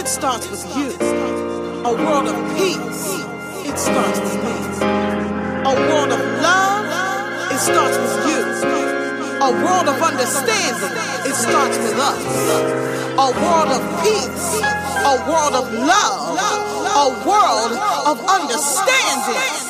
It starts with you. A world of peace. It starts with me. A world of love. It starts with you. A world of understanding. It starts with us. A world of peace. A world of love. A world of understanding.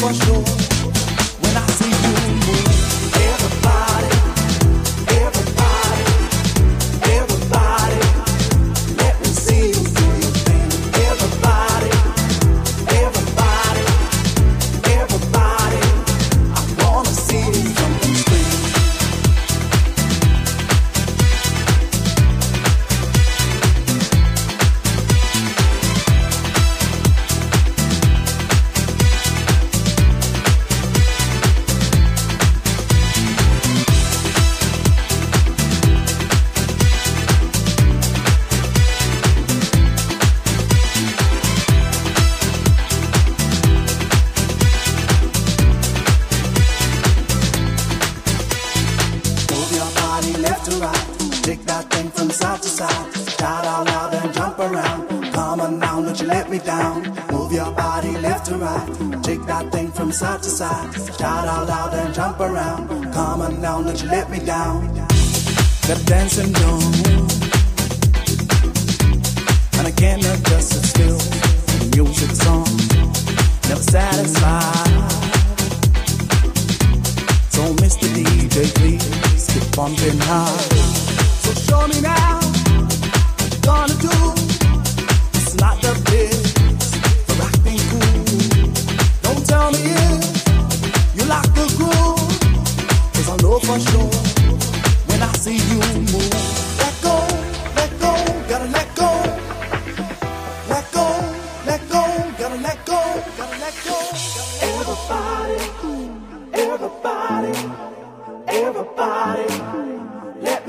gostou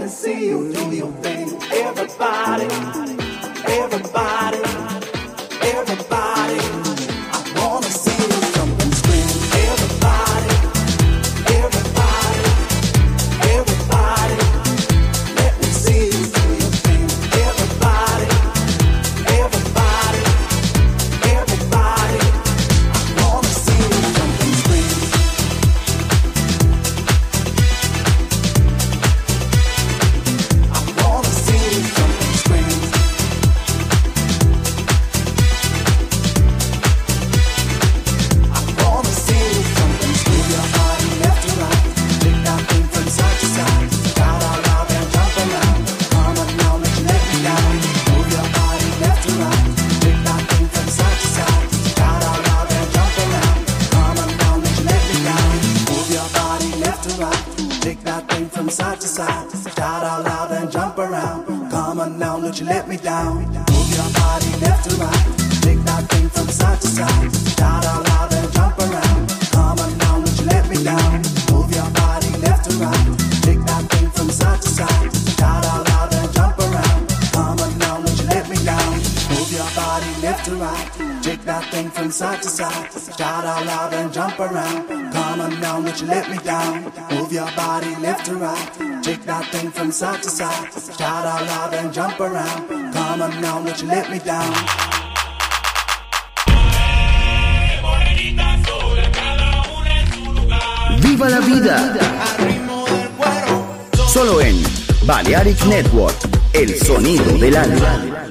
can see you do your thing, everybody. Side to side. Shout out loud and jump around. Come on now, don't you let me down. Viva la vida. Solo en Balearic Network, el sonido del alma.